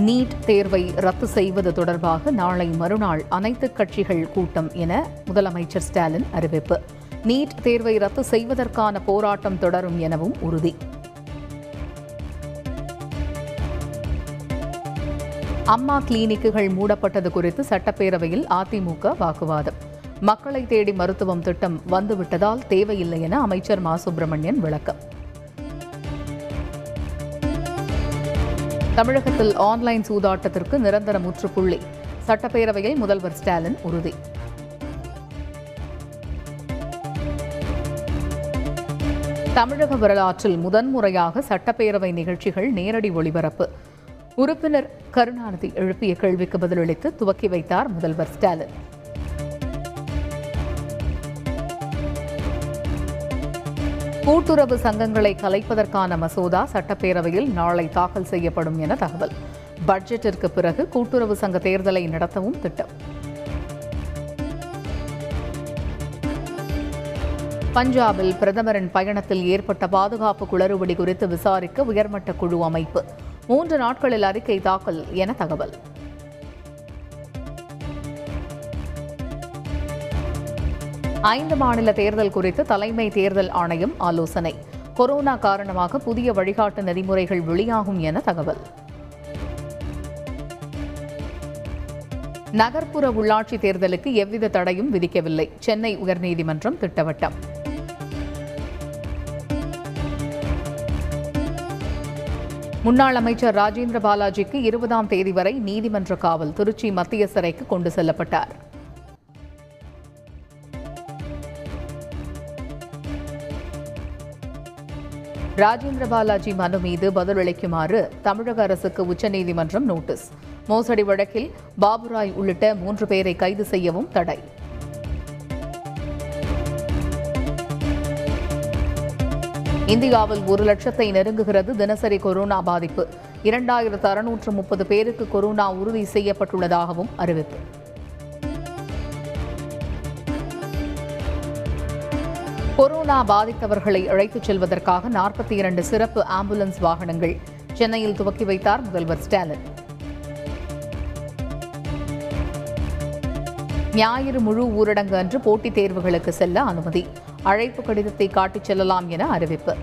NEET தேர்வை ரத்து செய்வது தொடர்பாக நாளை மறுநாள் அனைத்து கட்சிகள் கூட்டம் என முதலமைச்சர் ஸ்டாலின் அறிவிப்பு. நீட் தேர்வை ரத்து செய்வதற்கான போராட்டம் தொடரும் எனவும் உறுதி. அம்மா கிளினிக்குகள் மூடப்பட்டது குறித்து சட்டப்பேரவையில் அதிமுக வாக்குவாதம். மக்களை தேடி மருத்துவம் திட்டம் வந்துவிட்டதால் தேவையில்லை என அமைச்சர் மா. சுப்பிரமணியன் விளக்கம். தமிழகத்தில் ஆன்லைன் சூதாட்டத்திற்கு நிரந்தர முற்றுப்புள்ளி. சட்டப்பேரவையில் முதல்வர் ஸ்டாலின் உறுதி. தமிழக வரலாற்றில் முதன்முறையாக சட்டப்பேரவை நிகழ்ச்சிகள் நேரடி ஒளிபரப்பு. உறுப்பினர் கருணாநிதி எழுப்பிய கேள்விக்கு பதிலளித்து துவக்கி வைத்தார் முதல்வர் ஸ்டாலின். கூட்டுறவு சங்கங்களை கலைப்பதற்கான மசோதா சட்டப்பேரவையில் நாளை தாக்கல் செய்யப்படும் என தகவல். பட்ஜெட்டிற்கு பிறகு கூட்டுறவு சங்க தேர்தலை நடத்தவும் திட்டம். பஞ்சாபில் பிரதமரின் பயணத்தில் ஏற்பட்ட பாதுகாப்பு குளறுபடி குறித்து விசாரிக்க உயர்மட்ட குழு அமைப்பு. மூன்று நாட்களில் அறிக்கை தாக்கல் என தகவல். ஐந்து மாநில தேர்தல் குறித்து தலைமை தேர்தல் ஆணையம் ஆலோசனை. கொரோனா காரணமாக புதிய வழிகாட்டு நெறிமுறைகள் வெளியாகும் என தகவல். நகர்ப்புற உள்ளாட்சி தேர்தலுக்கு எவ்வித தடையும் விதிக்கவில்லை. சென்னை உயர்நீதிமன்றம் திட்டவட்டம். முன்னாள் அமைச்சர் ராஜேந்திர பாலாஜிக்கு இருபதாம் தேதி வரை நீதிமன்ற காவல் திருச்சி மத்திய சிறைக்கு கொண்டு செல்லப்பட்டார். ராஜேந்திர பாலாஜி மனு மீது பதிலளிக்குமாறு தமிழக அரசுக்கு உச்சநீதிமன்றம் நோட்டீஸ். மோசடி வழக்கில் பாபுராய் உள்ளிட்ட மூன்று பேரை கைது செய்யவும் தடை. இந்தியாவில் ஒரு லட்சத்தை நெருங்குகிறது தினசரி கொரோனா பாதிப்பு. இரண்டாயிரத்து அறுநூற்று முப்பது பேருக்கு கொரோனா உறுதி செய்யப்பட்டுள்ளதாகவும் அறிவிப்பு. கொரோனா பாதித்தவர்களை அழைத்துச் செல்வதற்காக நாற்பத்தி இரண்டு சிறப்பு ஆம்புலன்ஸ் வாகனங்கள் சென்னையில் துவக்கி வைத்தார் முதல்வர் ஸ்டாலின். ஞாயிறு முழு ஊரடங்கு அன்று போட்டித் தேர்வுகளுக்கு செல்ல அனுமதி. அழைப்பு கடிதத்தை காட்டிச் செல்லலாம் என அறிவிப்பு.